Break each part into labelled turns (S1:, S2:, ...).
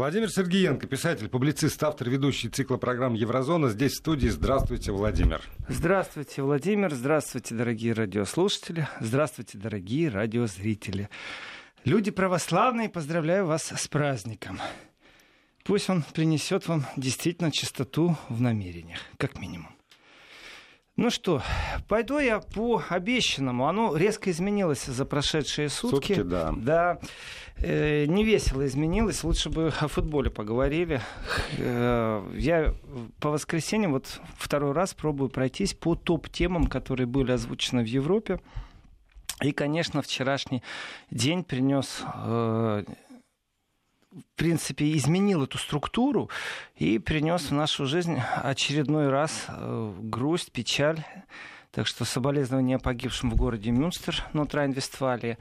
S1: Владимир Сергеенко, писатель, публицист, автор, ведущий цикла программ «Еврозона». Здесь в студии. Здравствуйте, Владимир.
S2: Здравствуйте, Владимир. Здравствуйте, дорогие радиослушатели. Здравствуйте, дорогие радиозрители. Люди православные, поздравляю вас с праздником. Пусть он принесет вам действительно чистоту в намерениях, как минимум. Ну что, пойду я по обещанному. Оно резко изменилось за прошедшие сутки.
S1: Сутки, да.
S2: Да. Э, не весело изменилось. Лучше бы о футболе поговорили. Э, я по воскресеньям вот второй раз пробую пройтись по топ-темам, которые были озвучены в Европе. И, конечно, вчерашний день принес э, в принципе, изменил эту структуру и принес в нашу жизнь очередной раз э, грусть, печаль. Так что соболезнования погибшим в городе Мюнстер, Норд-Райн-Вестфалии.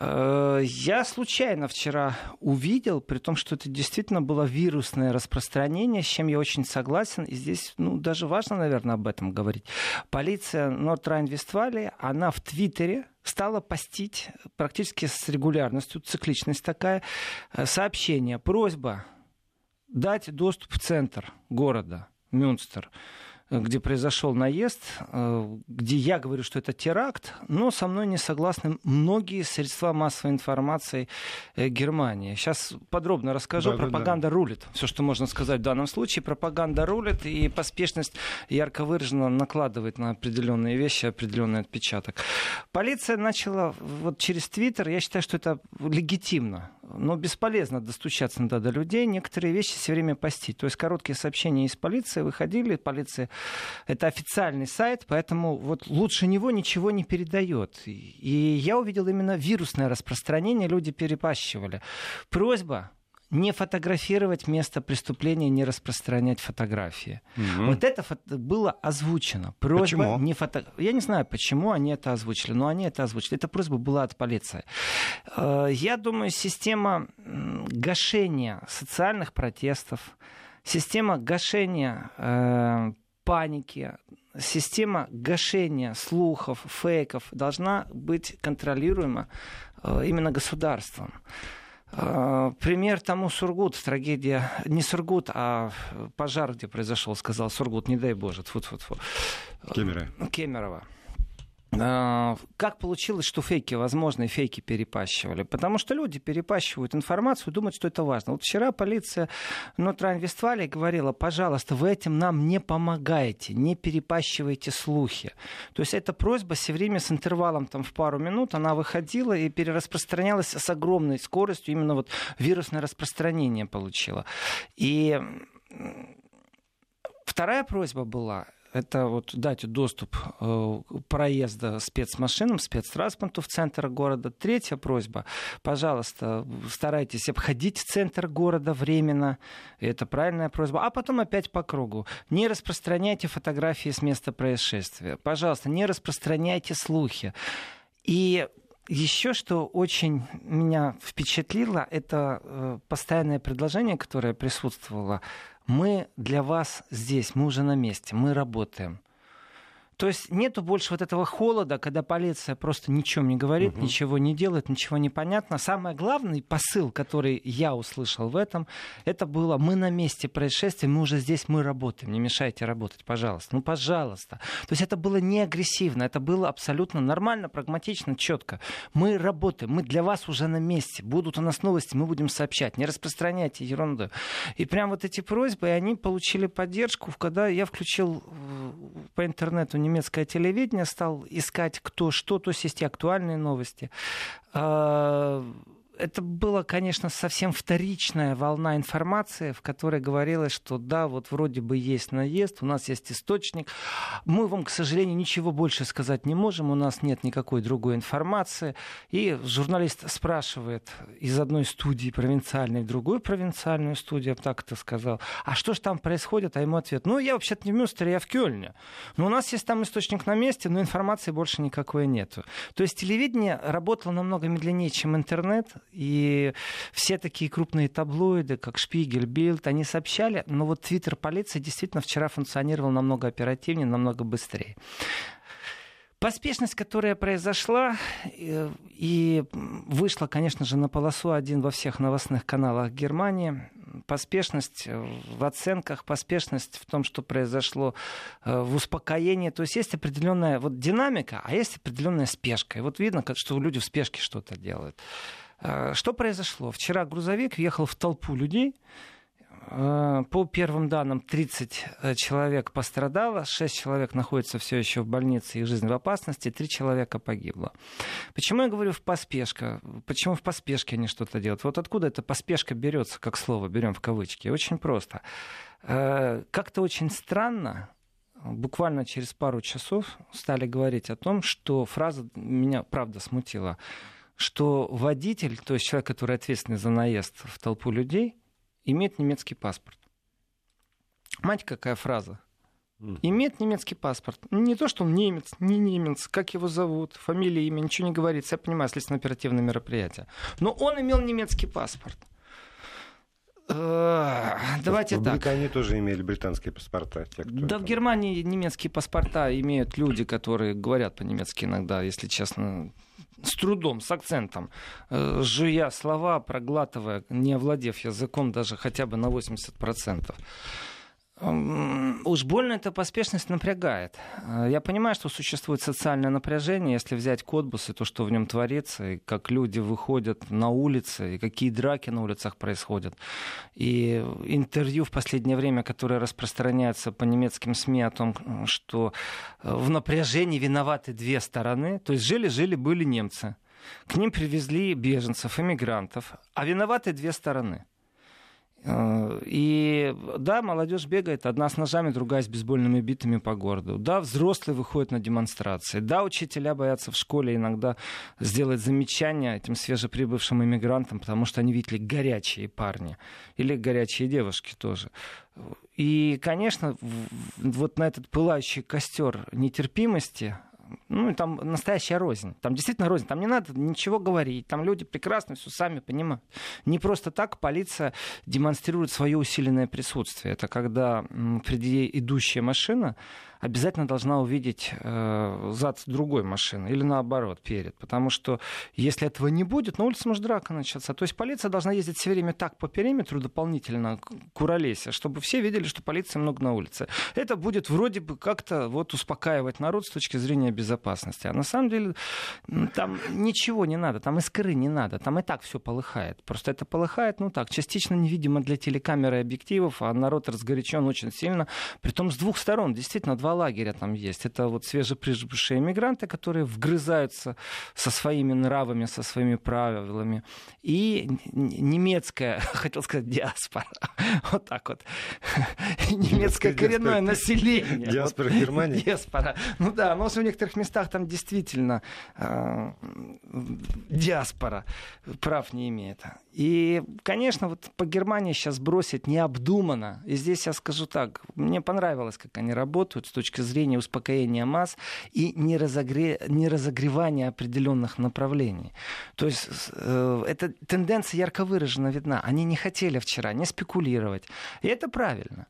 S2: Э, я случайно вчера увидел, при том, что это действительно было вирусное распространение, с чем я очень согласен. И здесь ну, даже важно, наверное, об этом говорить. Полиция Норд-Райн-Вестфалии, она в Твиттере стала постить практически с регулярностью, цикличность такая, э, сообщение, просьба дать доступ в центр города Мюнстер где произошел наезд, э, где я говорю, что это теракт, но со мной не согласны многие средства массовой информации э, Германии. Сейчас подробно расскажу. Да, пропаганда да, да. рулит. Все, что можно сказать в данном случае. Пропаганда рулит, и поспешность ярко выраженно накладывает на определенные вещи определенный отпечаток. Полиция начала вот через Твиттер, я считаю, что это легитимно, но бесполезно достучаться до людей, некоторые вещи все время постить. То есть короткие сообщения из полиции выходили, полиция это официальный сайт, поэтому вот лучше него ничего не передает. И я увидел именно вирусное распространение, люди перепащивали. Просьба не фотографировать место преступления, не распространять фотографии. Угу. Вот это было озвучено. Просьба почему? не фото... Я не знаю, почему они это озвучили, но они это озвучили. Эта просьба была от полиции. Э, я думаю, система гашения социальных протестов, система гашения э, паники, система гашения слухов, фейков должна быть контролируема э, именно государством. Э, пример тому Сургут, трагедия, не Сургут, а пожар, где произошел, сказал Сургут, не дай Боже, тьфу -тьфу -тьфу.
S1: Кемерово.
S2: Кемерово. А, как получилось, что фейки, возможно, фейки перепащивали? Потому что люди перепащивают информацию, думают, что это важно. Вот вчера полиция Нортрайн-Вестфалии говорила, пожалуйста, вы этим нам не помогаете, не перепащивайте слухи. То есть эта просьба все время с интервалом там, в пару минут, она выходила и перераспространялась с огромной скоростью, именно вот вирусное распространение получила. И Вторая просьба была это вот дать доступ э, проезда спецмашинам, спецтранспорту в центр города. Третья просьба, пожалуйста, старайтесь обходить центр города временно, это правильная просьба, а потом опять по кругу. Не распространяйте фотографии с места происшествия. Пожалуйста, не распространяйте слухи. И еще что очень меня впечатлило, это э, постоянное предложение, которое присутствовало мы для вас здесь, мы уже на месте, мы работаем. То есть нету больше вот этого холода, когда полиция просто ничем не говорит, угу. ничего не делает, ничего не понятно. Самый главный посыл, который я услышал в этом, это было мы на месте происшествия, мы уже здесь, мы работаем, не мешайте работать, пожалуйста. Ну, пожалуйста. То есть это было не агрессивно, это было абсолютно нормально, прагматично, четко. Мы работаем, мы для вас уже на месте. Будут у нас новости, мы будем сообщать. Не распространяйте ерунду. И прям вот эти просьбы, они получили поддержку, когда я включил э, по интернету немецкое телевидение, стал искать кто что, то есть актуальные новости. Это была, конечно, совсем вторичная волна информации, в которой говорилось, что да, вот вроде бы есть наезд, у нас есть источник. Мы вам, к сожалению, ничего больше сказать не можем, у нас нет никакой другой информации. И журналист спрашивает из одной студии провинциальной в другую провинциальную студию, я бы так это сказал, а что же там происходит? А ему ответ, ну, я вообще-то не в Мюнстере, я в Кёльне. Но у нас есть там источник на месте, но информации больше никакой нету. То есть телевидение работало намного медленнее, чем интернет, и все такие крупные таблоиды, как Шпигель, Билд, они сообщали, но вот твиттер полиции действительно вчера функционировал намного оперативнее, намного быстрее. Поспешность, которая произошла э, и вышла, конечно же, на полосу один во всех новостных каналах Германии, поспешность в оценках, поспешность в том, что произошло э, в успокоении. То есть есть определенная вот динамика, а есть определенная спешка. И вот видно, что люди в спешке что-то делают. Что произошло? Вчера грузовик въехал в толпу людей, Э, по первым данным, 30 э, человек пострадало, 6 человек находятся все еще в больнице, их жизнь в опасности, 3 человека погибло. Почему я говорю в поспешка? Почему в поспешке они что-то делают? Вот откуда эта поспешка берется, как слово, берем в кавычки? Очень просто. Э, как-то очень странно, буквально через пару часов стали говорить о том, что фраза меня правда смутила, что водитель, то есть человек, который ответственный за наезд в толпу людей, имеет немецкий паспорт. Мать, какая фраза? Имеет немецкий паспорт. Не то, что он немец, не немец, как его зовут, фамилия, имя, ничего не говорится. Я понимаю, следственно-оперативное мероприятие. Но он имел немецкий паспорт.
S1: Э, давайте в так. В Британии тоже имели британские паспорта.
S2: Те, кто да, это... в Германии немецкие паспорта имеют люди, которые говорят по-немецки иногда, если честно с трудом, с акцентом, э, жуя слова, проглатывая, не овладев языком даже хотя бы на 80%. Уж больно эта поспешность напрягает. Э, я понимаю, что существует социальное напряжение, если взять Котбус и то, что в нем творится, и как люди выходят на улицы, и какие драки на улицах происходят. И интервью в последнее время, которое распространяется по немецким СМИ о том, что э, в напряжении виноваты две стороны. То есть жили-жили были немцы. К ним привезли беженцев, иммигрантов, а виноваты две стороны – и да, молодежь бегает, одна с ножами, другая с бейсбольными битами по городу. Да, взрослые выходят на демонстрации. Да, учителя боятся в школе иногда сделать замечания этим свежеприбывшим иммигрантам, потому что они видели горячие парни или горячие девушки тоже. И, конечно, вот на этот пылающий костер нетерпимости ну, там настоящая рознь. Там действительно рознь. Там не надо ничего говорить. Там люди прекрасно все сами понимают. Не просто так полиция демонстрирует свое усиленное присутствие. Это когда впереди идущая машина обязательно должна увидеть э, зад другой машины или наоборот перед. Потому что если этого не будет, на улице может драка начаться. То есть полиция должна ездить все время так по периметру дополнительно куролеся, чтобы все видели, что полиции много на улице. Это будет вроде бы как-то вот успокаивать народ с точки зрения безопасности. А на самом деле там ничего не надо, там искры не надо, там и так все полыхает. Просто это полыхает, ну так, частично невидимо для телекамеры и объективов, а народ разгорячен очень сильно. Притом с двух сторон, действительно, два лагеря там есть. Это вот свежеприбывшие мигранты, которые вгрызаются со своими нравами, со своими правилами. И немецкая, хотел сказать, диаспора. Вот так вот. Немецкое коренное население.
S1: Диаспора Германии?
S2: Диаспора. Ну да, но в некоторых местах там действительно э, диаспора прав не имеет. И, конечно, вот по Германии сейчас бросить необдуманно. И здесь я скажу так, мне понравилось, как они работают с точки зрения успокоения масс и не, разогре... не разогревания определенных направлений. То есть э, эта тенденция ярко выражена видна. Они не хотели вчера не спекулировать. И это правильно.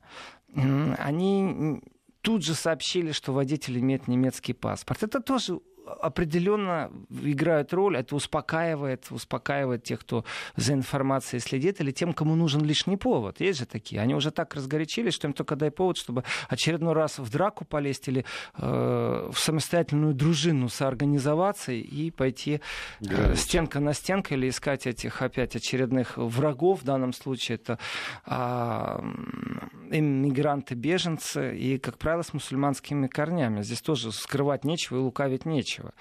S2: Они тут же сообщили, что водитель имеет немецкий паспорт. Это тоже определенно играют роль, это успокаивает, успокаивает тех, кто за информацией следит, или тем, кому нужен лишний повод. Есть же такие. Они уже так разгорячились, что им только дай повод, чтобы очередной раз в драку полезть или э, в самостоятельную дружину соорганизоваться и пойти э, стенка на стенку или искать этих опять очередных врагов. В данном случае это э, иммигранты, беженцы и, как правило, с мусульманскими корнями. Здесь тоже скрывать нечего и лукавить нечего нечего.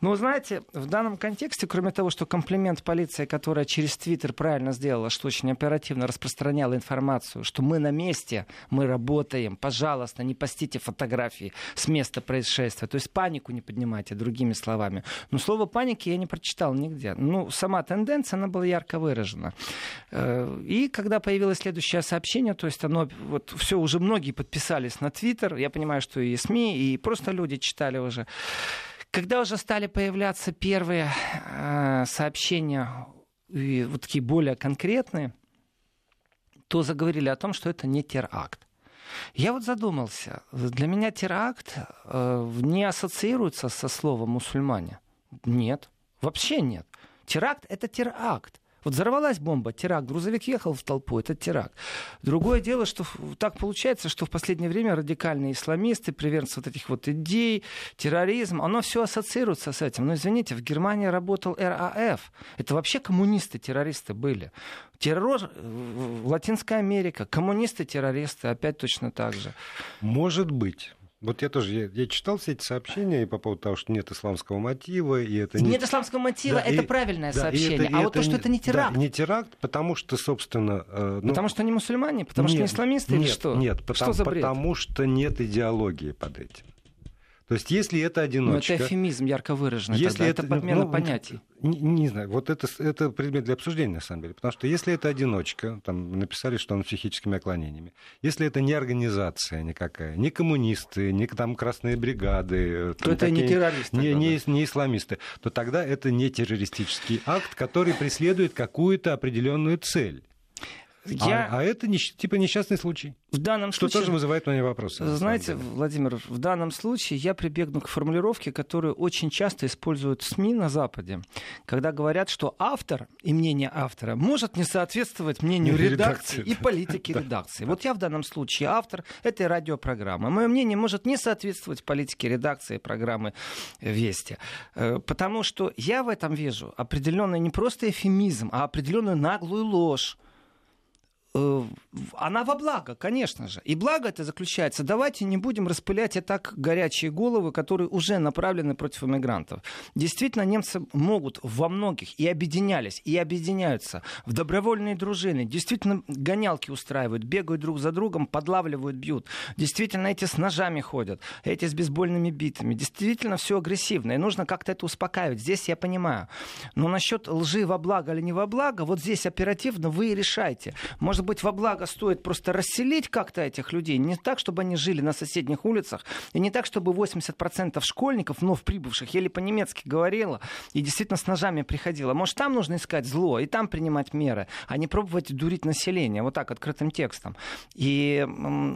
S2: Но, знаете, в данном контексте, кроме того, что комплимент полиции, которая через Твиттер правильно сделала, что очень оперативно распространяла информацию, что мы на месте, мы работаем, пожалуйста, не постите фотографии с места происшествия. То есть панику не поднимайте, другими словами. Но слово паники я не прочитал нигде. Ну, сама тенденция, она была ярко выражена. Э, и когда появилось следующее сообщение, то есть оно, вот все, уже многие подписались на Твиттер, я понимаю, что и СМИ, и просто люди читали уже. Когда уже стали появляться первые э, сообщения, и вот такие более конкретные, то заговорили о том, что это не теракт. Я вот задумался. Для меня теракт э, не ассоциируется со словом мусульмане. Нет, вообще нет. Теракт — это теракт. Вот взорвалась бомба, теракт, грузовик ехал в толпу, это теракт. Другое дело, что так получается, что в последнее время радикальные исламисты, приверженцы вот этих вот идей, терроризм, оно все ассоциируется с этим. Но извините, в Германии работал РАФ. Это вообще коммунисты, террористы были. Террор в Латинской Америке, коммунисты, террористы, опять точно так же.
S1: Может быть. Вот я тоже, я, я читал все эти сообщения и по поводу того, что нет исламского мотива, и это
S2: нет... Нет исламского мотива, да, это и, правильное да, сообщение. Это, а вот то, что это не теракт.
S1: Да, не теракт, потому что, собственно...
S2: Э, ну, потому что они мусульмане, потому нет, что не исламисты
S1: нет,
S2: или что?
S1: Нет, потому,
S2: что за бред?
S1: потому что нет идеологии под этим. То есть, если это одиночка...
S2: Ну, это эфемизм ярко выраженный. Если тогда. это, это подмена ну, понятий.
S1: Не, не знаю, вот это, это предмет для обсуждения, на самом деле. Потому что если это одиночка, там написали, что он с психическими отклонениями, если это не организация никакая, не коммунисты, не там красные бригады...
S2: То это не террористы.
S1: Не, не, не исламисты. То тогда это не террористический акт, который преследует какую-то определенную цель. Я... А, а это не, типа несчастный случай.
S2: В данном
S1: что
S2: случае...
S1: тоже вызывает у меня вопросы.
S2: Знаете, Владимир, в данном случае я прибегну к формулировке, которую очень часто используют СМИ на Западе, когда говорят, что автор и мнение автора может не соответствовать мнению редакции, редакции и политики редакции. Вот я в данном случае автор этой радиопрограммы. Мое мнение может не соответствовать политике редакции программы «Вести». Э, потому что я в этом вижу определенный не просто эфемизм, а определенную наглую ложь Э, она во благо, конечно же. И благо это заключается, давайте не будем распылять и так горячие головы, которые уже направлены против иммигрантов. Действительно, немцы могут во многих и объединялись, и объединяются в добровольные дружины. Действительно, гонялки устраивают, бегают друг за другом, подлавливают, бьют. Действительно, эти с ножами ходят, эти с бейсбольными битами. Действительно, все агрессивно, и нужно как-то это успокаивать. Здесь я понимаю. Но насчет лжи во благо или не во благо, вот здесь оперативно вы решайте. Может быть, во благо стоит просто расселить как-то этих людей. Не так, чтобы они жили на соседних улицах, и не так, чтобы 80% школьников, вновь прибывших, еле по-немецки говорила, и действительно с ножами приходила. Может, там нужно искать зло, и там принимать меры, а не пробовать дурить население, вот так, открытым текстом. И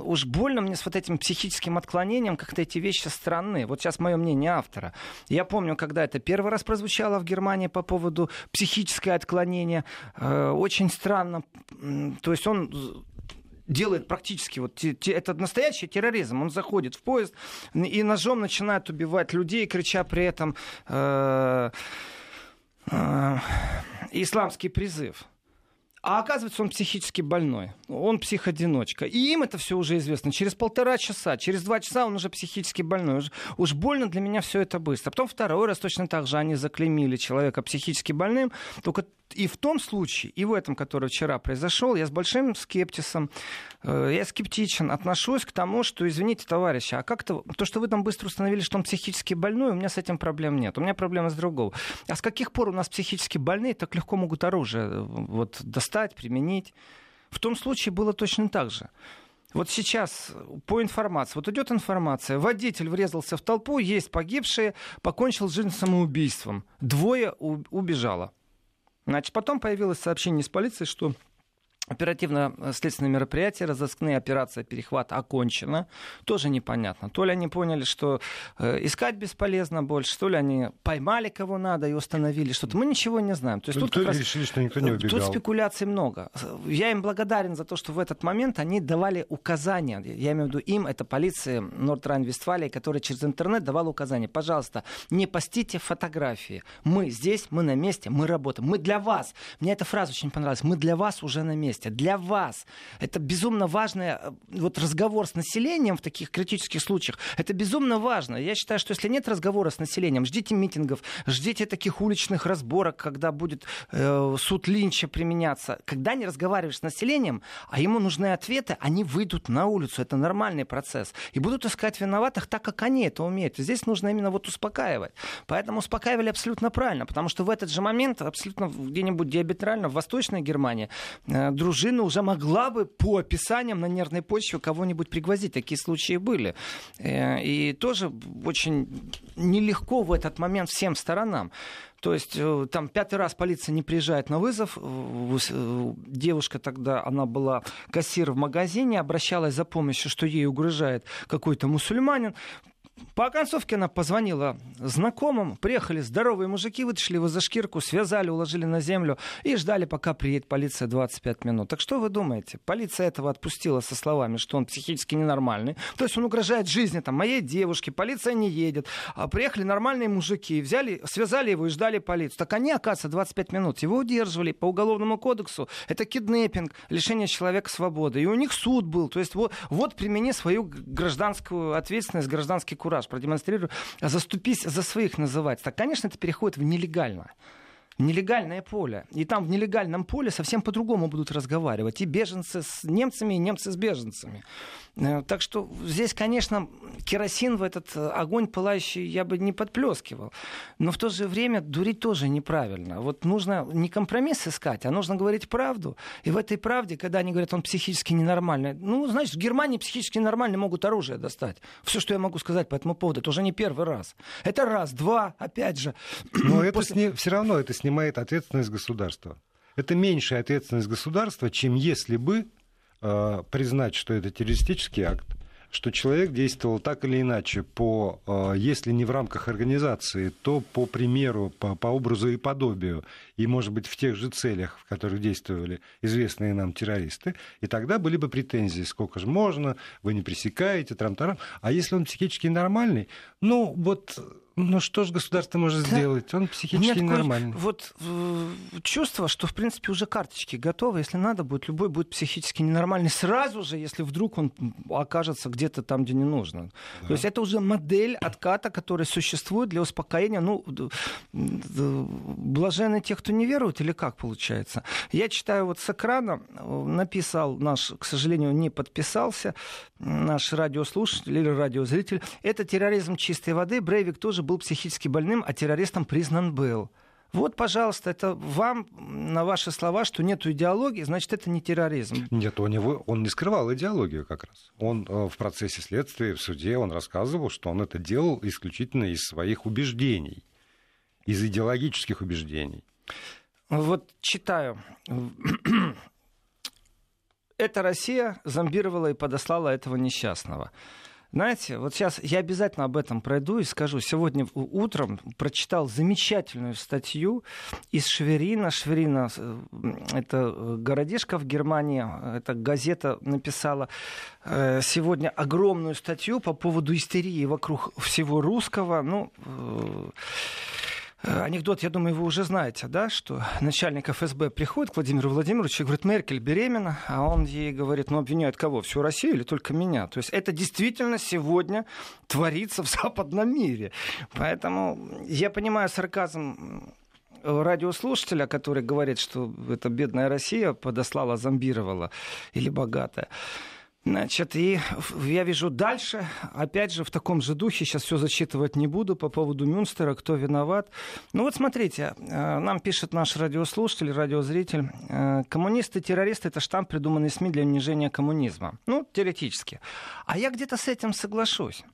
S2: уж больно мне с вот этим психическим отклонением как-то эти вещи странны. Вот сейчас мое мнение автора. Я помню, когда это первый раз прозвучало в Германии по поводу психическое отклонение, э, очень странно. То есть он делает практически вот это настоящий терроризм. Он заходит в поезд и ножом начинает убивать людей, крича при этом э, э, исламский призыв. А оказывается, он психически больной. Он психодиночка. И им это все уже известно. Через полтора часа, через два часа он уже психически больной. Уж, уж больно для меня все это быстро. Потом второй раз точно так же они заклеймили человека психически больным. Только и в том случае, и в этом, который вчера произошел, я с большим скептисом, э, я скептичен отношусь к тому, что, извините, товарищи, а как-то то, что вы там быстро установили, что он психически больной, у меня с этим проблем нет. У меня проблема с другого. А с каких пор у нас психически больные так легко могут оружие э, вот, достать, применить? В том случае было точно так же. Вот сейчас по информации, вот идет информация, водитель врезался в толпу, есть погибшие, покончил жизнь самоубийством. Двое убежало. Значит, потом появилось сообщение из полиции, что Оперативно-следственные мероприятия, разыскные операции перехвата окончена. Тоже непонятно. То ли они поняли, что э, искать бесполезно больше, то ли они поймали кого надо и установили что-то. Мы ничего не знаем. То есть
S1: тут, тут раз... решили, что никто не убегал.
S2: Тут спекуляций много. Я им благодарен за то, что в этот момент они давали указания. Я имею в виду им, это полиция Норд-Райн-Вестфалии, которая через интернет давала указания. Пожалуйста, не постите фотографии. Мы здесь, мы на месте, мы работаем. Мы для вас. Мне эта фраза очень понравилась. Мы для вас уже на месте месте, для вас. Это безумно важный э, вот разговор с населением в таких критических случаях. Это безумно важно. Я считаю, что если нет разговора с населением, ждите митингов, ждите таких уличных разборок, когда будет э, суд Линча применяться. Когда не разговариваешь с населением, а ему нужны ответы, они выйдут на улицу. Это нормальный процесс. И будут искать виноватых так, как они это умеют. И здесь нужно именно вот успокаивать. Поэтому успокаивали абсолютно правильно, потому что в этот же момент абсолютно где-нибудь диаметрально в Восточной Германии э, дружина уже могла бы по описаниям на нервной почве кого-нибудь пригвоздить. Такие случаи были. Э, и тоже очень нелегко в этот момент всем сторонам. То есть э, там пятый раз полиция не приезжает на вызов. Э, девушка тогда, она была кассир в магазине, обращалась за помощью, что ей угрожает какой-то мусульманин. По оконцовке она позвонила знакомым, приехали здоровые мужики, вытащили его за шкирку, связали, уложили на землю и ждали, пока приедет полиция 25 минут. Так что вы думаете? Полиция этого отпустила со словами, что он психически ненормальный. То есть он угрожает жизни там, моей девушке, полиция не едет. А приехали нормальные мужики, взяли, связали его и ждали полицию. Так они, оказывается, 25 минут его удерживали по уголовному кодексу. Это киднеппинг, лишение человека свободы. И у них суд был. То есть вот, вот примени свою гражданскую ответственность, гражданский курс кураж продемонстрирую, заступись за своих называть, так, конечно, это переходит в нелегально нелегальное поле. И там в нелегальном поле совсем по-другому будут разговаривать. И беженцы с немцами, и немцы с беженцами. Э, так что здесь, конечно, керосин в этот э, огонь пылающий я бы не подплескивал. Но в то же время дурить тоже неправильно. Вот нужно не компромисс искать, а нужно говорить правду. И в этой правде, когда они говорят, он психически ненормальный, ну, значит, в Германии психически нормальные могут оружие достать. Все, что я могу сказать по этому поводу, это уже не первый раз. Это раз, два, опять же.
S1: Но это После... сни... все равно это снимает ответственность государства. Это меньшая ответственность государства, чем если бы Э, признать, что это террористический акт, что человек действовал так или иначе по, э, если не в рамках организации, то по примеру, по, по образу и подобию, и, может быть, в тех же целях, в которых действовали известные нам террористы, и тогда были бы претензии, сколько же можно, вы не пресекаете, трам-тарам. А если он психически нормальный, ну, вот ну что же государство может да. сделать? Он психически нормальный.
S2: Вот э, чувство, что в принципе уже карточки готовы. Если надо будет, любой будет психически ненормальный сразу же, если вдруг он окажется где-то там, где не нужно. Да. То есть это уже модель отката, которая существует для успокоения. Ну, блажены те, кто не верует, или как получается? Я читаю вот с экрана, э, написал наш, к сожалению, не подписался, наш радиослушатель или радиозритель. Это терроризм чистой воды. Брейвик тоже был психически больным, а террористом признан был. Вот, пожалуйста, это вам на ваши слова, что нет идеологии, значит, это не терроризм.
S1: Нет, у него, он не скрывал идеологию как раз. Он э, в процессе следствия, в суде, он рассказывал, что он это делал исключительно из своих убеждений, из идеологических убеждений.
S2: Вот читаю. Эта Россия зомбировала и подослала этого несчастного. Знаете, вот сейчас я обязательно об этом пройду и скажу. Сегодня утром прочитал замечательную статью из Шверина. Шверина э, — это э, городишко в Германии. Эта газета написала э, сегодня огромную статью по поводу истерии вокруг всего русского. Ну, анекдот, я думаю, вы уже знаете, да, что начальник ФСБ приходит к Владимиру Владимировичу и говорит, Меркель беременна, а он ей говорит, ну обвиняют кого, всю Россию или только меня? То есть это действительно сегодня творится в западном мире. Поэтому я понимаю сарказм радиослушателя, который говорит, что эта бедная Россия подослала, зомбировала или богатая. Значит, и я вижу дальше, опять же, в таком же духе, сейчас все зачитывать не буду по поводу Мюнстера, кто виноват. Ну вот смотрите, э, нам пишет наш радиослушатель, радиозритель, э, коммунисты, террористы — это штамп, придуманный СМИ для унижения коммунизма. Ну, теоретически. А я где-то с этим соглашусь.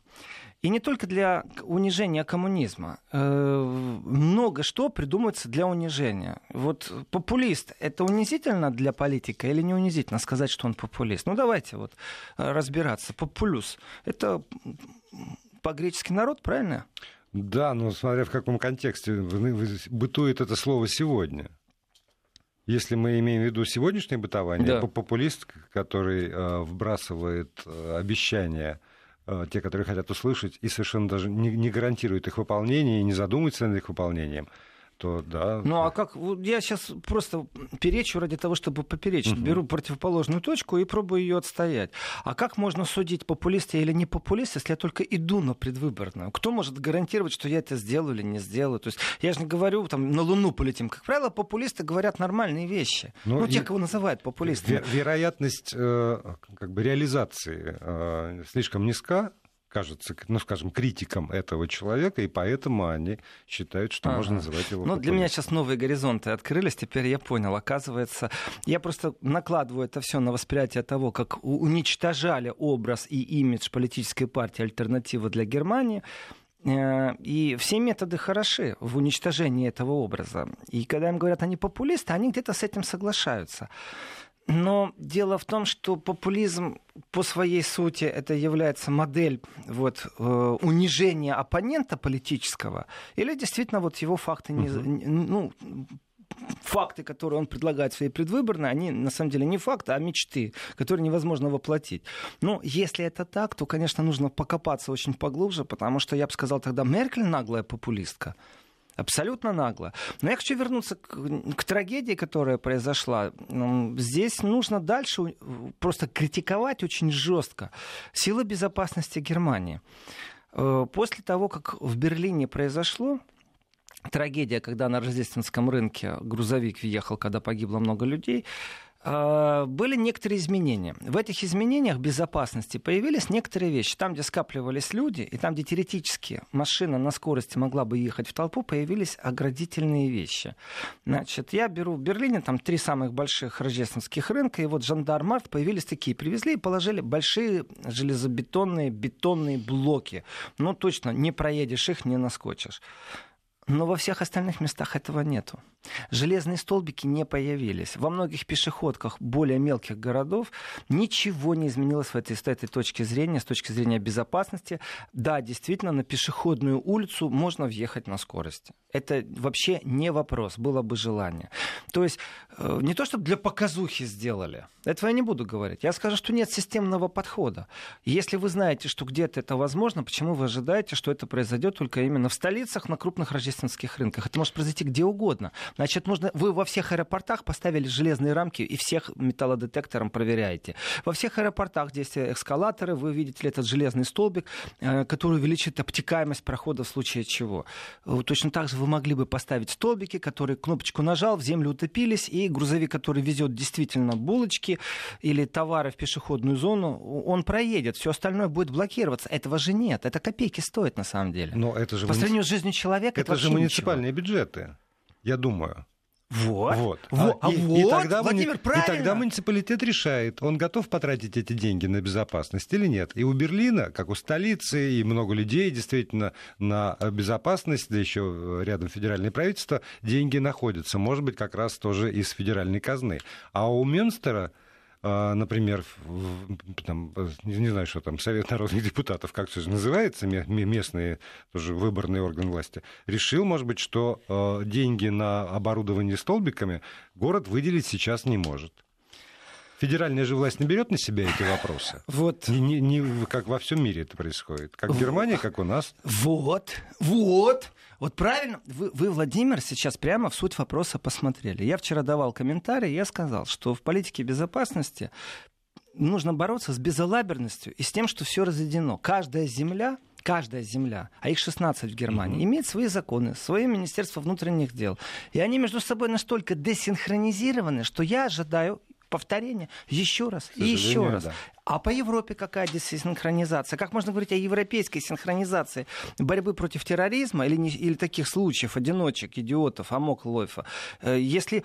S2: И не только для унижения коммунизма. Э, много что придумывается для унижения. Вот популист — это унизительно для политика или не унизительно сказать, что он популист? Ну, давайте вот э, разбираться. Популюс — это по-гречески народ, правильно?
S1: Да, но смотря в каком контексте бытует это слово сегодня. Если мы имеем в виду сегодняшнее бытование, да. популист, который э, вбрасывает обещания те, которые хотят услышать, и совершенно даже не, не гарантируют их выполнение и не задумываются над их выполнением то да.
S2: Ну а как? Я сейчас просто перечу ради того, чтобы поперечить. Угу. Беру противоположную точку и пробую ее отстоять. А как можно судить, популист я или не популист, если я только иду на предвыборную? Кто может гарантировать, что я это сделаю или не сделаю? То есть я же не говорю, там, на Луну полетим. Как правило, популисты говорят нормальные вещи. Ну, ну, те, кого называют популистами.
S1: Вероятность э, как бы реализации э, слишком низка, кажется, ну, скажем, критикам этого человека, и поэтому они считают, что ага. можно называть его
S2: Ну, для меня сейчас новые горизонты открылись, теперь я понял. Оказывается, я просто накладываю это все на восприятие того, как уничтожали образ и имидж политической партии «Альтернатива для Германии», э, и все методы хороши в уничтожении этого образа. И когда им говорят, они популисты, они где-то с этим соглашаются. Но дело в том, что популизм по своей сути это является модель вот, э, унижения оппонента политического, или действительно вот его факты не, угу. ну, факты, которые он предлагает в своей предвыборной, они на самом деле не факты, а мечты, которые невозможно воплотить. Но если это так, то, конечно, нужно покопаться очень поглубже, потому что я бы сказал тогда Меркель наглая популистка. Абсолютно нагло. Но я хочу вернуться к, к трагедии, которая произошла. Здесь нужно дальше просто критиковать очень жестко силы безопасности Германии. Э, после того, как в Берлине произошло, трагедия, когда на рождественском рынке грузовик въехал, когда погибло много людей, были некоторые изменения. В этих изменениях безопасности появились некоторые вещи. Там, где скапливались люди, и там, где теоретически машина на скорости могла бы ехать в толпу, появились оградительные вещи. Значит, я беру в Берлине там три самых больших рождественских рынка, и вот Жандармарт появились такие. Привезли и положили большие железобетонные бетонные блоки. Ну, точно, не проедешь их, не наскочишь. Но во всех остальных местах этого нету. Железные столбики не появились. Во многих пешеходках более мелких городов ничего не изменилось в этой, с этой точки зрения, с точки зрения безопасности. Да, действительно, на пешеходную улицу можно въехать на скорости. Это вообще не вопрос, было бы желание. То есть э, не то, чтобы для показухи сделали. Этого я не буду говорить. Я скажу, что нет системного подхода. Если вы знаете, что где-то это возможно, почему вы ожидаете, что это произойдет только именно в столицах, на крупных рождественских рынках? Это может произойти где угодно. Значит, нужно... вы во всех аэропортах поставили железные рамки и всех металлодетектором проверяете. Во всех аэропортах, где есть эскалаторы, вы видите этот железный столбик, э, который увеличит обтекаемость прохода в случае чего. Точно так же вы могли бы поставить столбики, которые кнопочку нажал, в землю утопились, и грузовик, который везет действительно булочки или товары в пешеходную зону, он проедет, все остальное будет блокироваться. Этого же нет, это копейки стоит на самом деле.
S1: Но это же
S2: По сравнению с жизнью человека,
S1: это, это же муниципальные ничего. бюджеты я думаю.
S2: Вот.
S1: вот.
S2: вот. А,
S1: и,
S2: вот,
S1: и, тогда
S2: Владимир,
S1: и тогда муниципалитет решает, он готов потратить эти деньги на безопасность или нет. И у Берлина, как у столицы, и много людей действительно на безопасность, да еще рядом федеральное правительство, деньги находятся. Может быть, как раз тоже из федеральной казны. А у Мюнстера а, например, там, не знаю, что там, Совет народных депутатов, как это называется, местный тоже выборный орган власти, решил, может быть, что а, деньги на оборудование столбиками город выделить сейчас не может. Федеральная же власть не берет на себя эти вопросы.
S2: Вот.
S1: Не, не, не как во всем мире это происходит. Как в Германии, как у нас.
S2: Вот, вот. Вот правильно, вы, вы, Владимир, сейчас прямо в суть вопроса посмотрели. Я вчера давал комментарий, я сказал, что в политике безопасности нужно бороться с безалаберностью и с тем, что все разведено. Каждая земля каждая земля, а их 16 в Германии, mm-hmm. имеет свои законы, свое Министерство внутренних дел. И они между собой настолько десинхронизированы, что я ожидаю повторения еще раз и еще раз. Да. А по Европе какая десинхронизация? Как можно говорить о европейской синхронизации борьбы против терроризма или, не, или таких случаев, одиночек, идиотов, амок лойфа? Э, если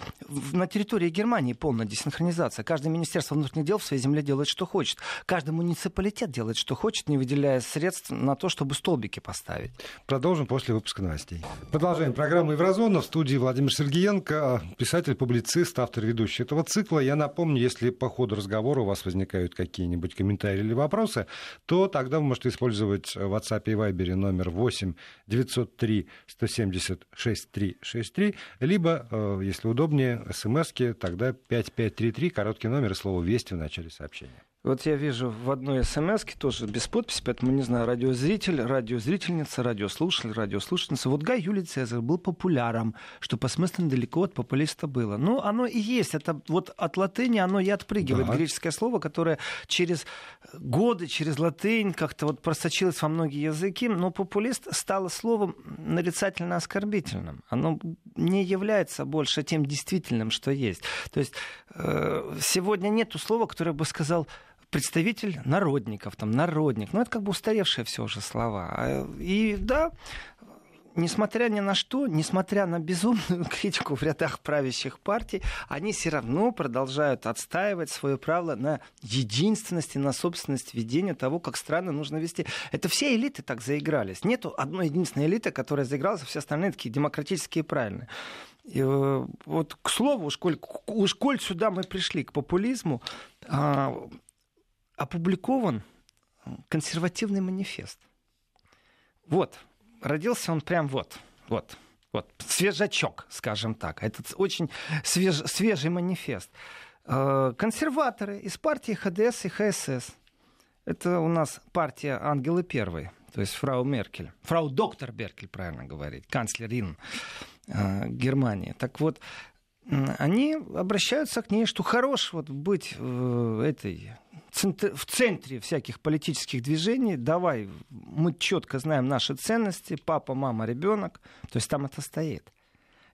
S2: на территории Германии полная десинхронизация, каждое министерство внутренних дел в своей земле делает, что хочет. Каждый муниципалитет делает, что хочет, не выделяя средств на то, чтобы столбики поставить.
S1: Продолжим после выпуска новостей. Продолжаем программу «Еврозона». В студии Владимир Сергеенко, писатель, публицист, автор, ведущий этого цикла. Я напомню, если по ходу разговора у вас возникают какие какие-нибудь комментарии или вопросы, то тогда вы можете использовать в WhatsApp и Viber номер 8 903 170 6363, либо, э, если удобнее, смски, тогда 5533, короткий номер и слово «Вести» в начале сообщения.
S2: Вот я вижу в одной смс тоже без подписи, поэтому не знаю, радиозритель, радиозрительница, радиослушатель, радиослушательница. Вот Гай Юлий Цезарь был популяром, что по смыслу далеко от популиста было. Ну, оно и есть. Это вот от латыни оно и отпрыгивает. Да. Греческое слово, которое через годы, через латынь как-то вот просочилось во многие языки. Но популист стало словом нарицательно оскорбительным. Оно не является больше тем действительным, что есть. То есть э, сегодня нет слова, которое бы сказал представитель народников, там, народник. Ну, это как бы устаревшие все уже слова. А, и да, несмотря ни на что, несмотря на безумную критику в рядах правящих партий, они все равно продолжают отстаивать свое право на единственность и на собственность ведения того, как страны нужно вести. Это все элиты так заигрались. Нету одной единственной элиты, которая заигралась, а все остальные такие демократические и правильные. И, э, вот к слову, уж коль, уж коль сюда мы пришли к популизму, а, опубликован консервативный манифест. Вот, родился он прям вот, вот, вот, свежачок, скажем так. Это очень свеж, свежий манифест. Э, консерваторы из партии ХДС и ХСС. Это у нас партия Ангелы Первой, то есть фрау Меркель. Фрау доктор Меркель, правильно говорить, канцлерин э, Германии. Так вот, они обращаются к ней, что хорош вот быть э, этой в центре всяких политических движений. Давай, мы четко знаем наши ценности, папа, мама, ребенок. То есть там это стоит.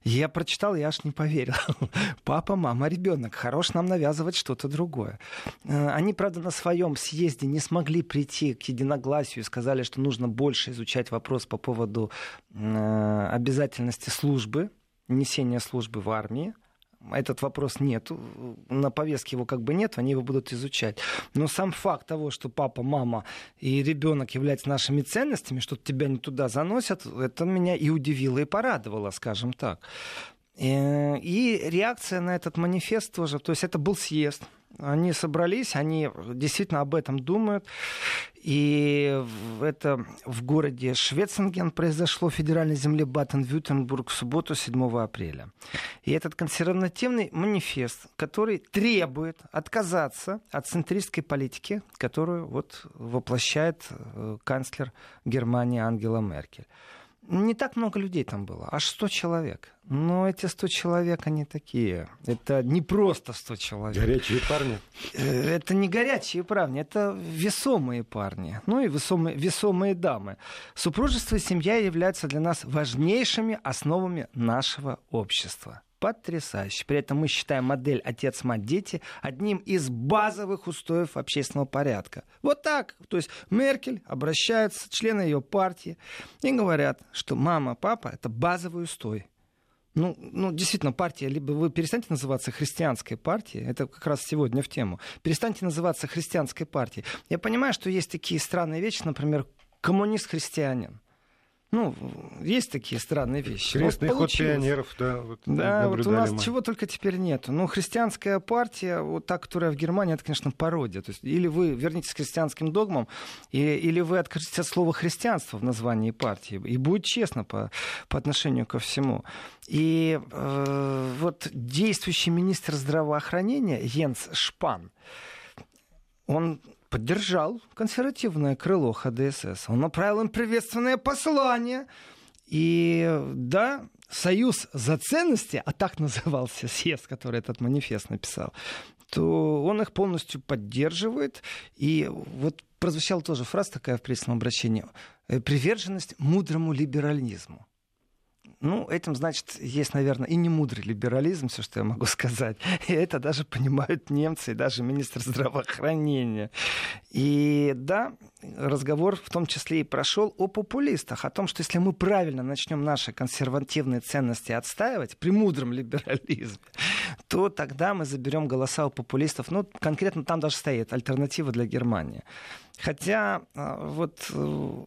S2: Я прочитал, я аж не поверил. Папа, мама, ребенок. Хорош нам навязывать что-то другое. Э, они, правда, на своем съезде не смогли прийти к единогласию и сказали, что нужно больше изучать вопрос по поводу э, обязательности службы, несения службы в армии этот вопрос нет, на повестке его как бы нет, они его будут изучать. Но сам факт того, что папа, мама и ребенок являются нашими ценностями, что тебя не туда заносят, это меня и удивило, и порадовало, скажем так. Э, и реакция на этот манифест тоже, то есть это был съезд, они собрались, они действительно об этом думают. И это в городе Швецинген произошло, в федеральной земле Баттен-Вютенбург в субботу 7 апреля. И этот консервативный манифест, который требует отказаться от центристской политики, которую вот воплощает э, канцлер Германии Ангела Меркель не так много людей там было, аж 100 человек. Но эти 100 человек, они такие. Это не просто 100 человек.
S1: Горячие парни.
S2: Э, это не горячие парни, это весомые парни. Ну и весомые, весомые дамы. Супружество и семья являются для нас важнейшими основами нашего общества потрясающе. При этом мы считаем модель отец, мать, дети одним из базовых устоев общественного порядка. Вот так. То есть Меркель обращается, члены ее партии, и говорят, что мама, папа — это базовый устой. Ну, ну, действительно, партия, либо вы перестаньте называться христианской партией, это как раз сегодня в тему, перестаньте называться христианской партией. Я понимаю, что есть такие странные вещи, например, коммунист-христианин. Ну, есть такие странные вещи.
S1: Крестный вот ход пионеров, да.
S2: Вот да, вот у нас мы. чего только теперь нету. Ну, христианская партия, вот та, которая в Германии, это, конечно, пародия. То есть, или вы вернитесь к христианским догмам, и, или вы откажетесь от слова христианство в названии партии. И будет честно по, по отношению ко всему. И э, вот действующий министр здравоохранения Йенс Шпан, он поддержал консервативное крыло ХДСС. Он направил им приветственное послание. И да, Союз за ценности, а так назывался съезд, который этот манифест написал, то он их полностью поддерживает. И вот прозвучала тоже фраза такая в пресном обращении. «Э, Приверженность мудрому либерализму. Ну, этим, значит, есть, наверное, и не мудрый либерализм, все, что я могу сказать. И это даже понимают немцы, и даже министр здравоохранения. И да, разговор в том числе и прошел о популистах, о том, что если мы правильно начнем наши консервативные ценности отстаивать при мудром либерализме, то тогда мы заберем голоса у популистов. Ну, конкретно там даже стоит альтернатива для Германии. Хотя а, вот э,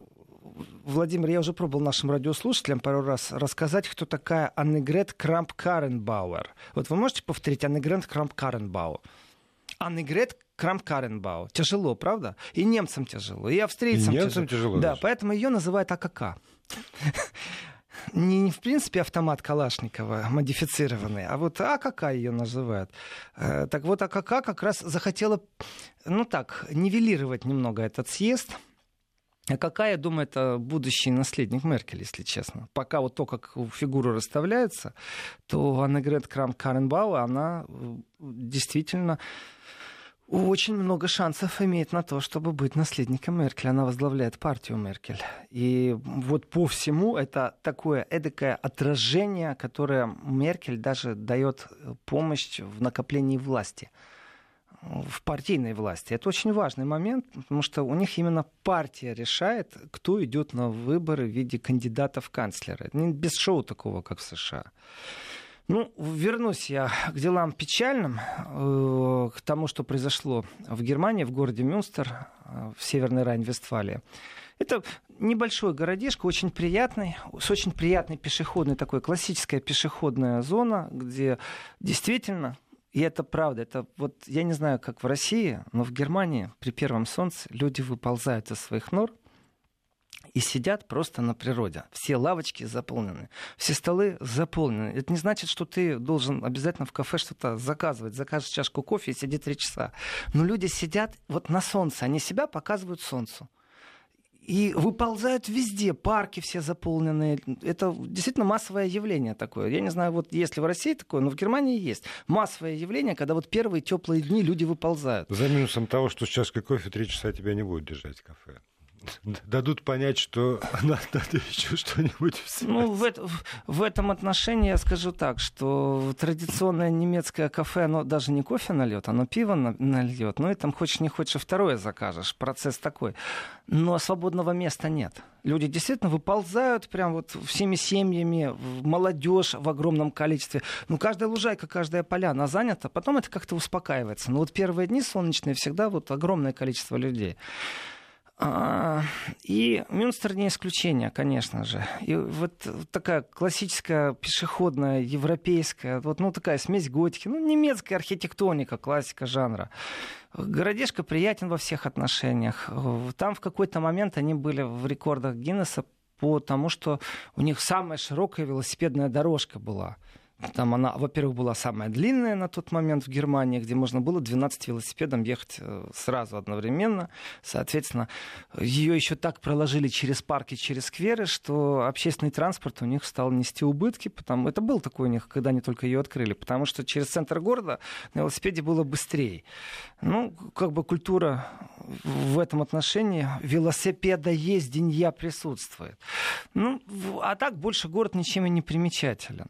S2: Владимир, я уже пробовал нашим радиослушателям пару раз рассказать, кто такая Аннегрет Крамп-Каренбауэр. Вот вы можете повторить Аннегрет Крамп-Каренбауэр? Аннегрет Крамп-Каренбау. Тяжело, правда? И немцам тяжело, и австрийцам
S1: и немцам тяжело.
S2: тяжело да, поэтому ее называют АКК. Не, не в принципе автомат Калашникова модифицированный, а вот АКК ее называют. Э, так вот, АКК как раз захотела, ну так, нивелировать немного этот съезд – а какая, я думаю, это будущий наследник Меркель, если честно. Пока вот то, как фигуры расставляются, то Аннегрет Крам Каренбау, она э, действительно очень много шансов имеет на то, чтобы быть наследником Меркель. Она возглавляет партию Меркель. И вот по всему это такое эдакое отражение, которое Меркель даже дает помощь в накоплении власти в партийной власти. Это очень важный момент, потому что у них именно партия решает, кто идет на выборы в виде кандидата в канцлера. Не без шоу такого, как в США. Ну, вернусь я к делам печальным, э, к тому, что произошло в Германии, в городе Мюнстер, э, в Северной Райн-Вестфалии. Это небольшой городишко, очень приятный, с очень приятной пешеходной такой классическая пешеходная зона, где действительно и это правда. Это вот я не знаю, как в России, но в Германии при первом солнце люди выползают из своих нор и сидят просто на природе. Все лавочки заполнены, все столы заполнены. Это не значит, что ты должен обязательно в кафе что-то заказывать. Закажешь чашку кофе и сиди три часа. Но люди сидят вот на солнце, они себя показывают солнцу. И выползают везде, парки все заполненные. Это действительно массовое явление такое. Я не знаю, вот есть ли в России такое, но в Германии есть. Массовое явление, когда вот первые теплые дни люди выползают.
S1: За минусом того, что с чашкой кофе три часа тебя не будет держать в кафе дадут понять, что надо, надо еще что-нибудь
S2: взять. Ну, в, это, в этом отношении я скажу так, что традиционное немецкое кафе, оно даже не кофе нальет, оно пиво нальет. Ну и там хочешь не хочешь, второе закажешь. Процесс такой. Но свободного места нет. Люди действительно выползают прям вот всеми семьями, молодежь в огромном количестве. Ну, каждая лужайка, каждая поляна занята, потом это как-то успокаивается. Но вот первые дни солнечные всегда вот огромное количество людей. А, и Мюнстер не исключение, конечно же. И вот такая классическая пешеходная, европейская, вот ну такая смесь готики, ну немецкая архитектоника, классика жанра. Городишко приятен во всех отношениях. Там в какой-то момент они были в рекордах Гиннесса потому что у них самая широкая велосипедная дорожка была. Там она, во-первых, была самая длинная на тот момент в Германии, где можно было 12 велосипедом ехать э, сразу одновременно. Соответственно, ее еще так проложили через парки, через скверы, что общественный транспорт у них стал нести убытки. Потому... Это был такой у них, когда они только ее открыли, потому что через центр города на велосипеде было быстрее. Ну, как бы культура в этом отношении велосипеда езденья присутствует. Ну, а так больше город ничем и не примечателен.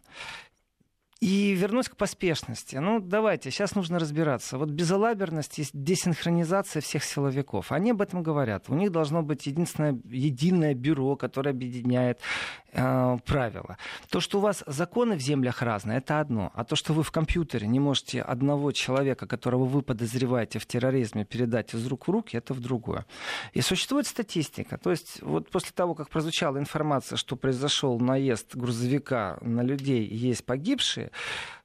S2: И вернусь к поспешности. Ну, давайте, сейчас нужно разбираться. Вот безалаберность и десинхронизация всех силовиков. Они об этом говорят. У них должно быть единственное, единое бюро, которое объединяет э, правила. То, что у вас законы в землях разные, это одно. А то, что вы в компьютере не можете одного человека, которого вы подозреваете в терроризме, передать из рук в руки, это в другое. И существует статистика. То есть вот после того, как прозвучала информация, что произошел наезд грузовика на людей, есть погибшие,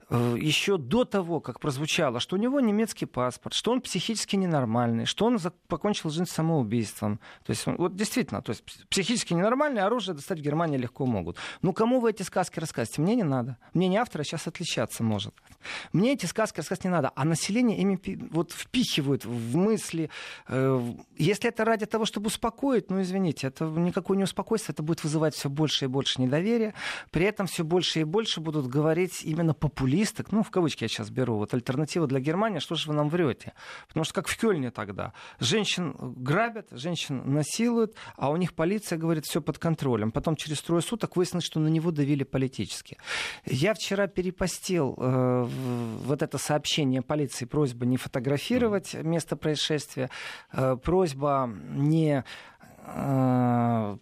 S2: еще до того, как прозвучало, что у него немецкий паспорт, что он психически ненормальный, что он покончил жизнь самоубийством. То есть, вот действительно, то есть психически ненормальное оружие достать в Германии легко могут. Ну, кому вы эти сказки рассказываете? Мне не надо. Мне не автора сейчас отличаться может. Мне эти сказки рассказать не надо. А население ими вот впихивают в мысли. Э, если это ради того, чтобы успокоить, ну, извините, это никакое не успокойство, это будет вызывать все больше и больше недоверия. При этом все больше и больше будут говорить именно популярно популисток, ну, в кавычки я сейчас беру, вот альтернатива для Германии, что же вы нам врете? Потому что как в Кёльне тогда. Женщин грабят, женщин насилуют, а у них полиция говорит, все под контролем. Потом через трое суток выяснилось, что на него давили политически. Я вчера перепостил э, вот это сообщение полиции, просьба не фотографировать место происшествия, э, просьба не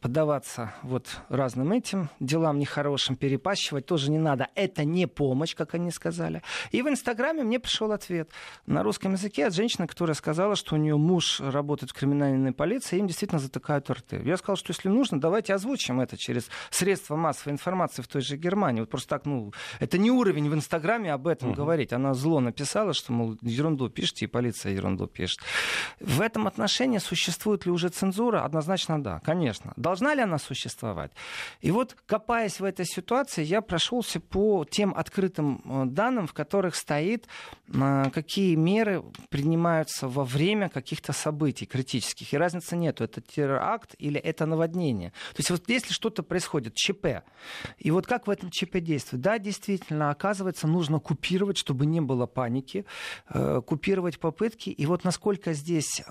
S2: поддаваться вот разным этим делам нехорошим, перепащивать тоже не надо. Это не помощь, как они сказали. И в Инстаграме мне пришел ответ на русском языке от женщины, которая сказала, что у нее муж работает в криминальной полиции, и им действительно затыкают рты. Я сказал, что если нужно, давайте озвучим это через средства массовой информации в той же Германии. Вот просто так, ну, это не уровень в Инстаграме об этом угу. говорить. Она зло написала, что, мол, ерунду пишите, и полиция ерунду пишет. В этом отношении существует ли уже цензура? Однозначно Однозначно да, конечно. Должна ли она существовать? И вот, копаясь в этой ситуации, я прошелся по тем открытым э, данным, в которых стоит, э, какие меры принимаются во время каких-то событий критических. И разницы нету, это теракт или это наводнение. То есть вот если что-то происходит, ЧП, и вот как в этом ЧП действовать? Да, действительно, оказывается, нужно купировать, чтобы не было паники, э, купировать попытки. И вот насколько здесь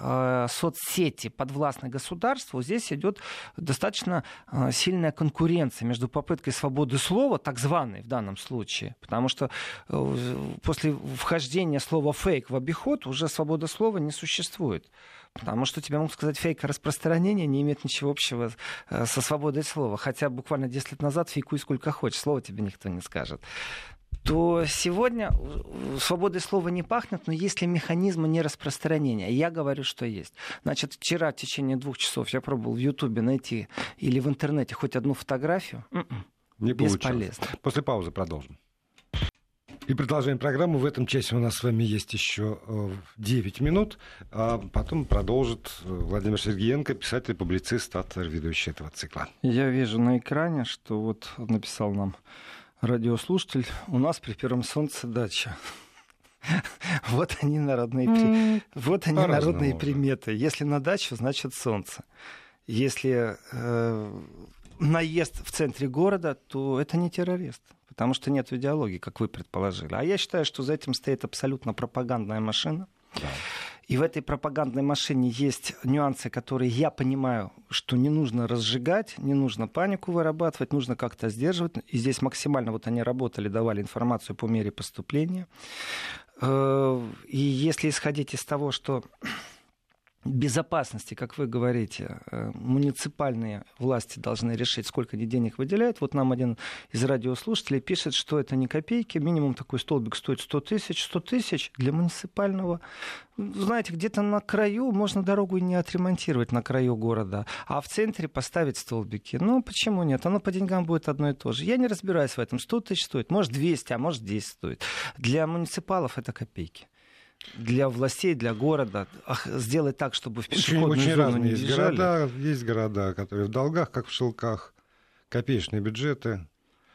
S2: соцсети подвластны государству, государства здесь идет достаточно э, сильная конкуренция между попыткой свободы слова, так званой в данном случае, потому что э, после вхождения слова фейк в обиход уже свобода слова не существует. Потому что тебе могут сказать, фейк распространения не имеет ничего общего э, со свободой слова. Хотя буквально 10 лет назад фейкуй сколько хочешь, слова тебе никто не скажет то сегодня свободой слова не пахнет, но есть ли механизмы нераспространения? Я говорю, что есть. Значит, вчера в течение двух часов я пробовал в Ютубе найти или в интернете хоть одну фотографию.
S1: М-м. Не Бесполезно. После паузы продолжим. И продолжаем программу. В этом часе у нас с вами есть еще 9 э, минут. А потом продолжит э, Владимир Сергеенко, писатель, публицист, автор, ведущий этого цикла.
S2: Я вижу на экране, что вот написал нам радиослушатель, у нас при первом солнце дача. Вот они народные, при... вот они народные приметы. Если на дачу, значит солнце. Если э, наезд в центре города, то это не террорист. Потому что нет идеологии, как вы предположили. А я считаю, что за этим стоит абсолютно пропагандная машина. Да. И в этой пропагандной машине есть нюансы, которые я понимаю, что не нужно разжигать, не нужно панику вырабатывать, нужно как-то сдерживать. И здесь максимально вот они работали, давали информацию по мере поступления. Э, и если исходить из того, что безопасности, как вы говорите, э, муниципальные власти должны решить, сколько они денег выделяют. Вот нам один из радиослушателей пишет, что это не копейки, минимум такой столбик стоит 100 тысяч. 100 тысяч для муниципального знаете, где-то на краю можно дорогу не отремонтировать на краю города, а в центре поставить столбики. Ну, почему нет? Оно по деньгам будет одно и то же. Я не разбираюсь в этом. 100 тысяч стоит, может 200, а может 10 стоит. Для муниципалов это копейки для властей, для города. Сделать так, чтобы в пешеходную
S1: очень, очень
S2: зону
S1: разные
S2: не
S1: есть города, есть города, которые в долгах, как в шелках, копеечные бюджеты.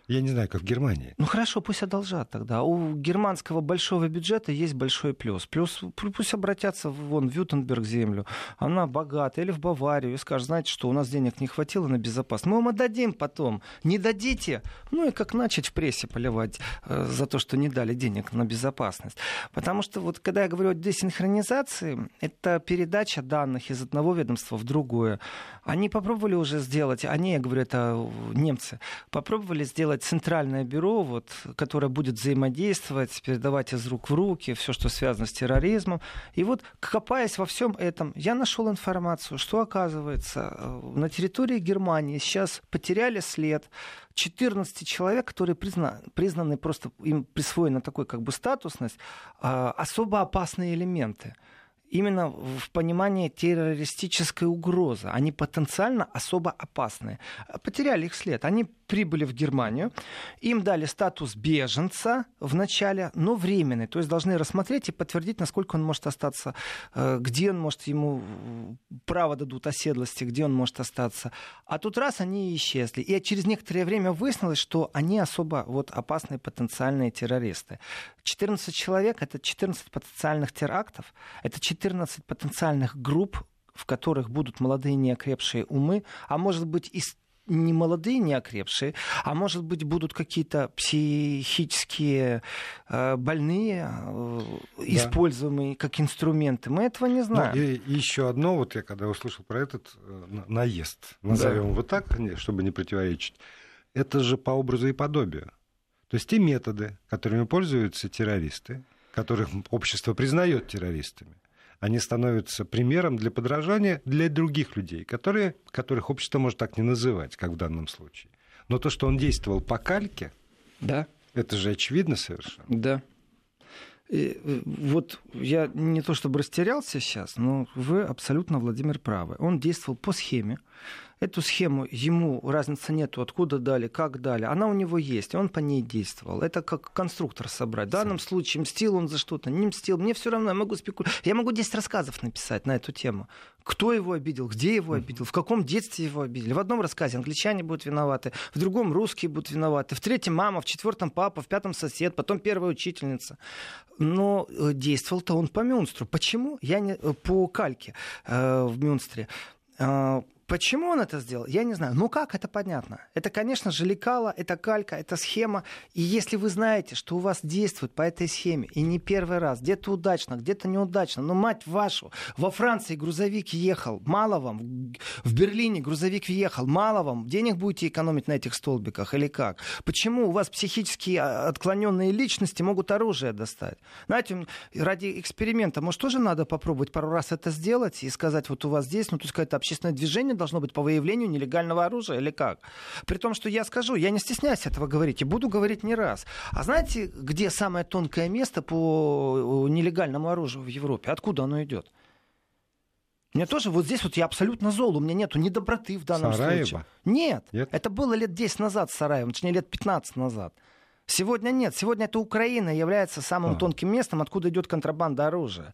S1: Я не знаю, как в Германии.
S2: Ну хорошо, пусть одолжат тогда. У германского большого бюджета есть большой плюс. Плюс пусть обратятся вон в Вютенберг землю. Она богата. Или в Баварию и скажут, знаете что, у нас денег не хватило на безопасность. Мы вам отдадим потом. Не дадите. Ну и как начать в прессе поливать э, за то, что не дали денег на безопасность. Потому что вот когда я говорю о десинхронизации, это передача данных из одного ведомства в другое. Они попробовали уже сделать, они, я говорю, это немцы, попробовали сделать центральное бюро, вот, которое будет взаимодействовать, передавать из рук в руки все, что связано с терроризмом. И вот, копаясь во всем этом, я нашел информацию, что, оказывается, э, на территории Германии сейчас потеряли след 14 человек, которые признаны, признаны просто, им присвоена такой как бы статусность, а, особо опасные элементы именно в понимании террористической угрозы. Они потенциально особо опасные. Потеряли их след. Они прибыли в Германию, им дали статус беженца в начале, но временный. То есть должны рассмотреть и подтвердить, насколько он может остаться, э, где он может, ему право дадут оседлости, где он может остаться. А тут раз они исчезли. И через некоторое время выяснилось, что они особо вот, опасные потенциальные террористы. 14 человек — это 14 потенциальных терактов, это 14 потенциальных групп, в которых будут молодые неокрепшие умы, а может быть и не молодые, не окрепшие, а может быть будут какие-то психические э, больные, э, да. используемые как инструменты. Мы этого не знаем.
S1: Ну, и, и еще одно, вот я когда услышал про этот э, наезд, назовем да. его так, чтобы не противоречить, это же по образу и подобию. То есть те методы, которыми пользуются террористы, которых общество признает террористами, они становятся примером для подражания для других людей, которые, которых общество может так не называть, как в данном случае. Но то, что он действовал по кальке, да. это же очевидно совершенно.
S2: Да. И, э, вот я не то чтобы растерялся сейчас, но вы абсолютно, Владимир, правы. Он действовал по схеме, Эту схему ему разницы нету, откуда дали, как дали. Она у него есть, он по ней действовал. Это как конструктор собрать. В данном случае мстил он за что-то, не мстил. Мне все равно, я могу спекулировать. Я могу 10 рассказов написать на эту тему. Кто его обидел, где его обидел, в каком детстве его обидели. В одном рассказе англичане будут виноваты, в другом русские будут виноваты, в третьем мама, в четвертом папа, в пятом сосед, потом первая учительница. Но э, действовал-то он по Мюнстру. Почему? Я не э, по кальке э, в Мюнстре. Почему он это сделал, я не знаю. Ну как, это понятно. Это, конечно же, лекало, это калька, это схема. И если вы знаете, что у вас действует по этой схеме, и не первый раз, где-то удачно, где-то неудачно, но мать вашу, во Франции грузовик ехал, мало вам, в Берлине грузовик въехал, мало вам, денег будете экономить на этих столбиках или как? Почему у вас психически а, отклоненные личности могут оружие достать? Знаете, ради эксперимента, может, тоже надо попробовать пару раз это сделать и сказать, вот у вас здесь, ну, то есть какое-то общественное движение должно быть по выявлению нелегального оружия или как? При том, что я скажу, я не стесняюсь этого говорить и буду говорить не раз. А знаете, где самое тонкое место по э, нелегальному оружию в Европе? Откуда оно идет? Мне тоже вот здесь вот я абсолютно зол, у меня нету ни доброты в данном
S1: Сараево?
S2: случае. Нет,
S1: Нет?
S2: это было лет 10 назад с Сараевым, точнее лет 15 назад. Сегодня нет. Сегодня это Украина является самым
S1: А.
S2: тонким местом, откуда идет контрабанда оружия.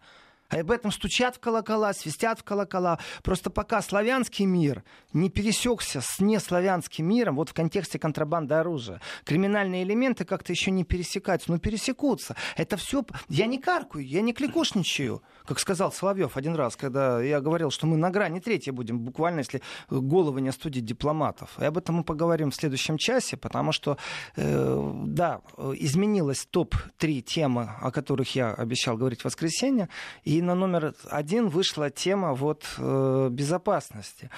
S2: А об этом стучат в колокола, свистят в колокола. Просто пока славянский мир не пересекся с неславянским миром, вот в контексте контрабанды оружия, криминальные элементы как-то еще не пересекаются, но пересекутся. Это все... Я не каркаю, я не кликушничаю, как сказал Соловьев один раз, когда я говорил, что мы на грани третьей будем, буквально, если головы не остудить дипломатов. И об этом мы поговорим в следующем часе, потому что, э, да, э, изменилась топ-3 темы, о которых я обещал говорить в воскресенье, и на номер один вышла тема вот э, безопасности.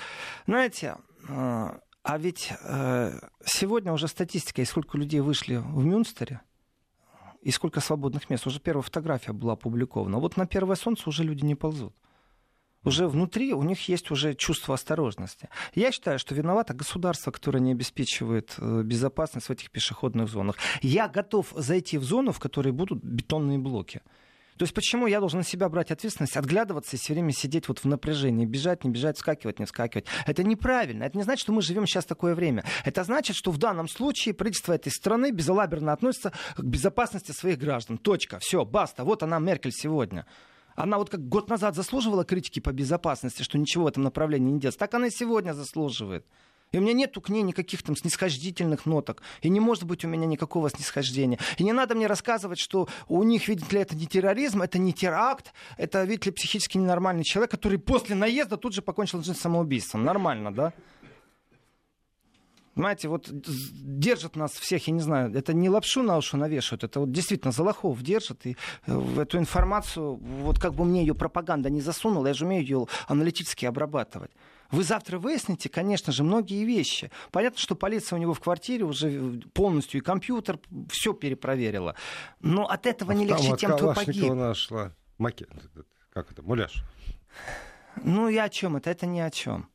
S2: Знаете, э, а ведь э, сегодня уже статистика, и сколько людей вышли в Мюнстере, и сколько свободных мест. Уже первая фотография была опубликована. Вот на первое солнце уже люди не ползут. Уже внутри у них есть уже чувство осторожности. Я считаю, что виновато государство, которое не обеспечивает э, безопасность в этих пешеходных зонах. Я готов зайти в зону, в которой будут бетонные блоки. То есть почему я должен на себя брать ответственность, отглядываться и все время сидеть вот в напряжении, бежать, не бежать, вскакивать, не вскакивать? Это неправильно. Это не значит, что мы живем сейчас такое время. Это значит, что в данном случае правительство этой страны безалаберно относится к безопасности своих граждан. Точка. Все, баста. Вот она, Меркель, сегодня. Она вот как год назад заслуживала критики по безопасности, что ничего в этом направлении не делается. Так она и сегодня заслуживает. И у меня нету к ней никаких там снисхождительных ноток. И не может быть у меня никакого снисхождения. И не надо мне рассказывать, что у них, видите ли, это не терроризм, это не теракт, это, видите ли, психически ненормальный человек, который после наезда тут же покончил жизнь самоубийством. Нормально, да? Знаете, вот держат нас всех, я не знаю, это не лапшу на уши навешивают, это вот действительно за лохов держат. И э, эту информацию, вот как бы мне ее пропаганда не засунула, я же умею ее аналитически обрабатывать. Вы завтра выясните, конечно же, многие вещи. Понятно, что полиция у него в квартире уже полностью и компьютер все перепроверила. Но от этого не легче тем, кто погиб.
S1: нашла макет. Как это? Муляж.
S2: Ну и о чем это? Это ни о чем.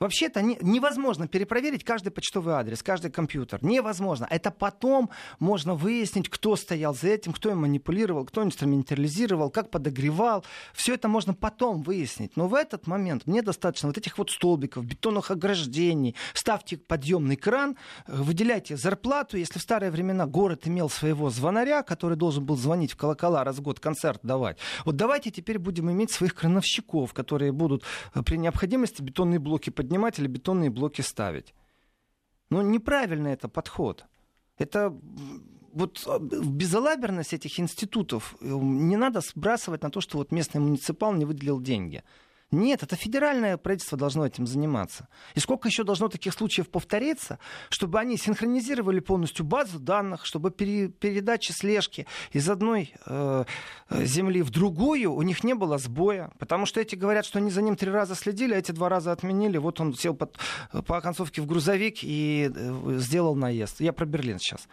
S2: Вообще-то не- невозможно перепроверить каждый почтовый адрес, каждый компьютер. Невозможно. Это потом можно выяснить, кто стоял за этим, кто им манипулировал, кто инструментализировал, как подогревал. Все это можно потом выяснить. Но в этот момент мне достаточно вот этих вот столбиков, бетонных ограждений. Ставьте подъемный кран, э, выделяйте зарплату. Если в старые времена город имел своего звонаря, который должен был звонить в колокола раз в год концерт давать, вот давайте теперь будем иметь своих крановщиков, которые будут э, при необходимости бетонные блоки поднимать или бетонные блоки ставить. Ну, неправильный это подход. Это вот э, безалаберность этих институтов э, не надо сбрасывать на то, что вот местный муниципал не выделил деньги. Нет, это федеральное правительство должно этим заниматься. И сколько еще должно таких случаев повториться, чтобы они синхронизировали полностью базу данных, чтобы пере- передачи слежки из одной э, э, земли в другую у них не было сбоя. Потому что эти говорят, что они за ним три раза следили, а эти два раза отменили. Вот он сел под- по оконцовке в грузовик и э, сделал наезд. Я про Берлин сейчас.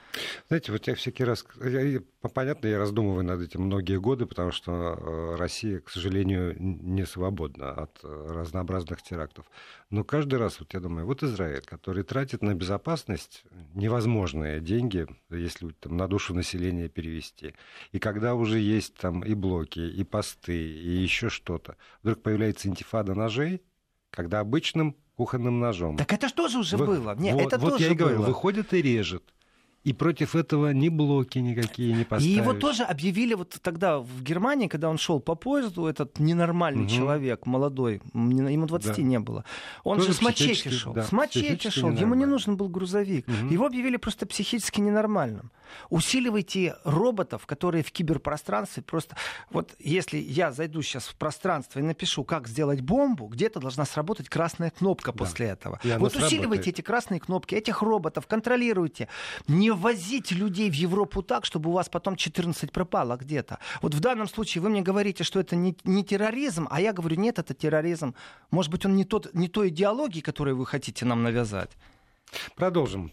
S1: Знаете, вот я всякий раз... я- понятно, я раздумываю над этим многие годы, потому что э, Россия, к сожалению, не свободна от э, разнообразных терактов. Но каждый раз, вот я думаю, вот Израиль, который тратит на безопасность невозможные деньги, если там, на душу населения перевести. И когда уже есть там и блоки, и посты, и еще что-то, вдруг появляется интифада ножей, когда обычным кухонным ножом
S2: Так это же тоже уже
S1: вы-
S2: было. Нет,
S1: вот,
S2: это
S1: вот
S2: тоже
S1: я и говорю,
S2: было.
S1: выходит и режет. И против этого ни блоки никакие не поставишь.
S2: И его тоже объявили вот тогда в Германии, когда он шел по поезду, этот ненормальный угу. человек, молодой, ему 20 да. не было. Он тоже же с мачете шел. Да, с мачете шел, ему не нужен был грузовик. Угу. Его объявили просто психически ненормальным. Усиливайте роботов, которые в киберпространстве просто... Вот если я зайду сейчас в пространство и напишу, как сделать бомбу, где-то должна сработать красная кнопка да. после этого. И вот усиливайте эти красные кнопки, этих роботов, контролируйте. Возить людей в Европу так, чтобы у вас потом 14 пропало где-то. Вот в данном случае вы мне говорите, что это не, не терроризм, а я говорю, нет, это терроризм. Может быть, он не, тот, не той идеологии, которую вы хотите нам навязать.
S1: Продолжим.